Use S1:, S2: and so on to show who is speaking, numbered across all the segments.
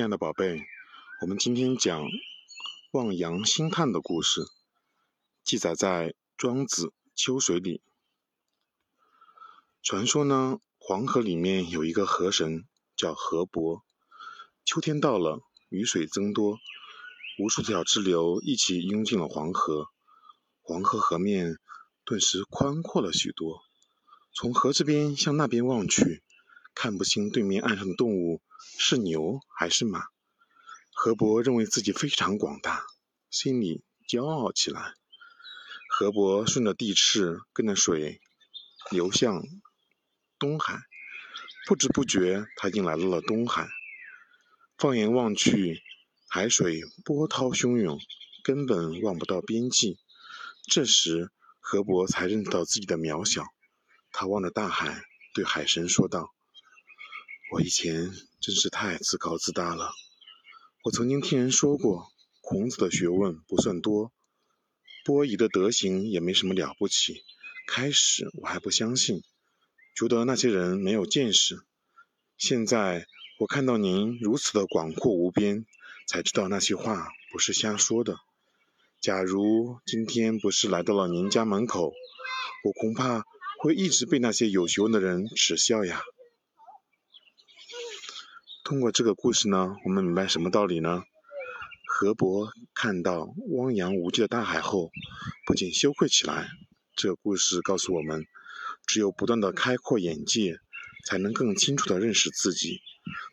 S1: 亲爱的宝贝，我们今天讲望洋兴叹的故事，记载在《庄子·秋水》里。传说呢，黄河里面有一个河神叫河伯。秋天到了，雨水增多，无数条支流一起涌进了黄河，黄河河面顿时宽阔了许多。从河这边向那边望去，看不清对面岸上的动物。是牛还是马？河伯认为自己非常广大，心里骄傲起来。河伯顺着地势，跟着水流向东海，不知不觉，他竟来到了东海。放眼望去，海水波涛汹涌，根本望不到边际。这时，河伯才认识到自己的渺小。他望着大海，对海神说道。我以前真是太自高自大了。我曾经听人说过，孔子的学问不算多，波夷的德行也没什么了不起。开始我还不相信，觉得那些人没有见识。现在我看到您如此的广阔无边，才知道那些话不是瞎说的。假如今天不是来到了您家门口，我恐怕会一直被那些有学问的人耻笑呀。通过这个故事呢，我们明白什么道理呢？河伯看到汪洋无际的大海后，不仅羞愧起来。这个故事告诉我们，只有不断的开阔眼界，才能更清楚的认识自己，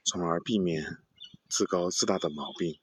S1: 从而避免自高自大的毛病。